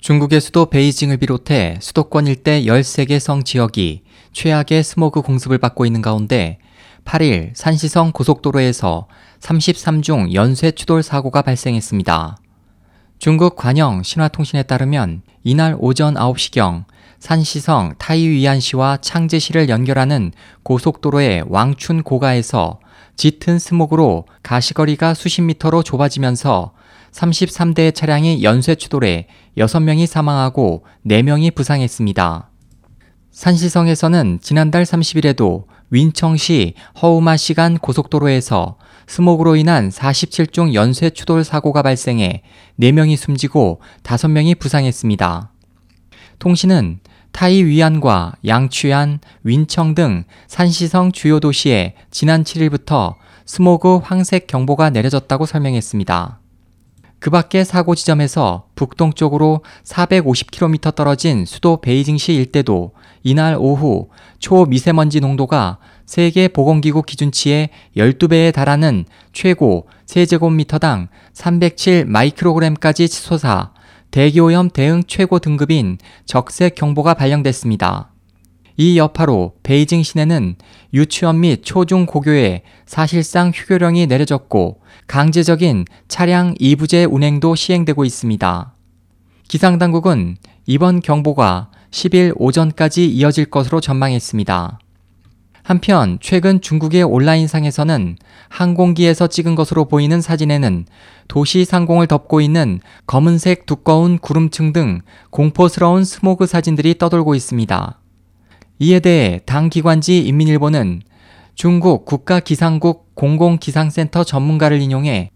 중국의 수도 베이징을 비롯해 수도권 일대 13개 성 지역이 최악의 스모그 공습을 받고 있는 가운데 8일 산시성 고속도로에서 33중 연쇄 추돌 사고가 발생했습니다. 중국 관영 신화통신에 따르면 이날 오전 9시경 산시성 타이위안시와 창즈시를 연결하는 고속도로의 왕춘 고가에서 짙은 스모그로 가시거리가 수십 미터로 좁아지면서 33대의 차량이 연쇄 추돌해 6명이 사망하고 4명이 부상했습니다. 산시성에서는 지난달 30일에도 윈청시 허우마 시간 고속도로에서 스모그로 인한 47중 연쇄 추돌 사고가 발생해 4명이 숨지고 5명이 부상했습니다. 통신은 타이 위안과 양취안, 윈청 등 산시성 주요 도시에 지난 7일부터 스모그 황색 경보가 내려졌다고 설명했습니다. 그 밖의 사고 지점에서 북동쪽으로 450km 떨어진 수도 베이징시 일대도 이날 오후 초미세먼지 농도가 세계 보건기구 기준치의 12배에 달하는 최고 세제곱미터당 307 마이크로그램까지 치솟아 대기오염 대응 최고 등급인 적색 경보가 발령됐습니다. 이 여파로 베이징 시내는 유치원 및 초중 고교에 사실상 휴교령이 내려졌고 강제적인 차량 2부제 운행도 시행되고 있습니다. 기상당국은 이번 경보가 10일 오전까지 이어질 것으로 전망했습니다. 한편 최근 중국의 온라인상에서는 항공기에서 찍은 것으로 보이는 사진에는 도시 상공을 덮고 있는 검은색 두꺼운 구름층 등 공포스러운 스모그 사진들이 떠돌고 있습니다. 이에 대해 당 기관지 인민일보는 중국 국가기상국 공공기상센터 전문가를 인용해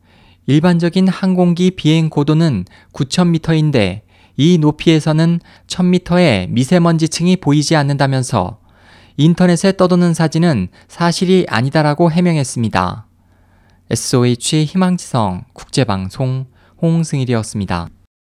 일반적인 항공기 비행 고도는 9,000m인데 이 높이에서는 1,000m의 미세먼지층이 보이지 않는다면서 인터넷에 떠도는 사진은 사실이 아니다라고 해명했습니다. SOH 희망지성 국제방송 홍승일이었습니다.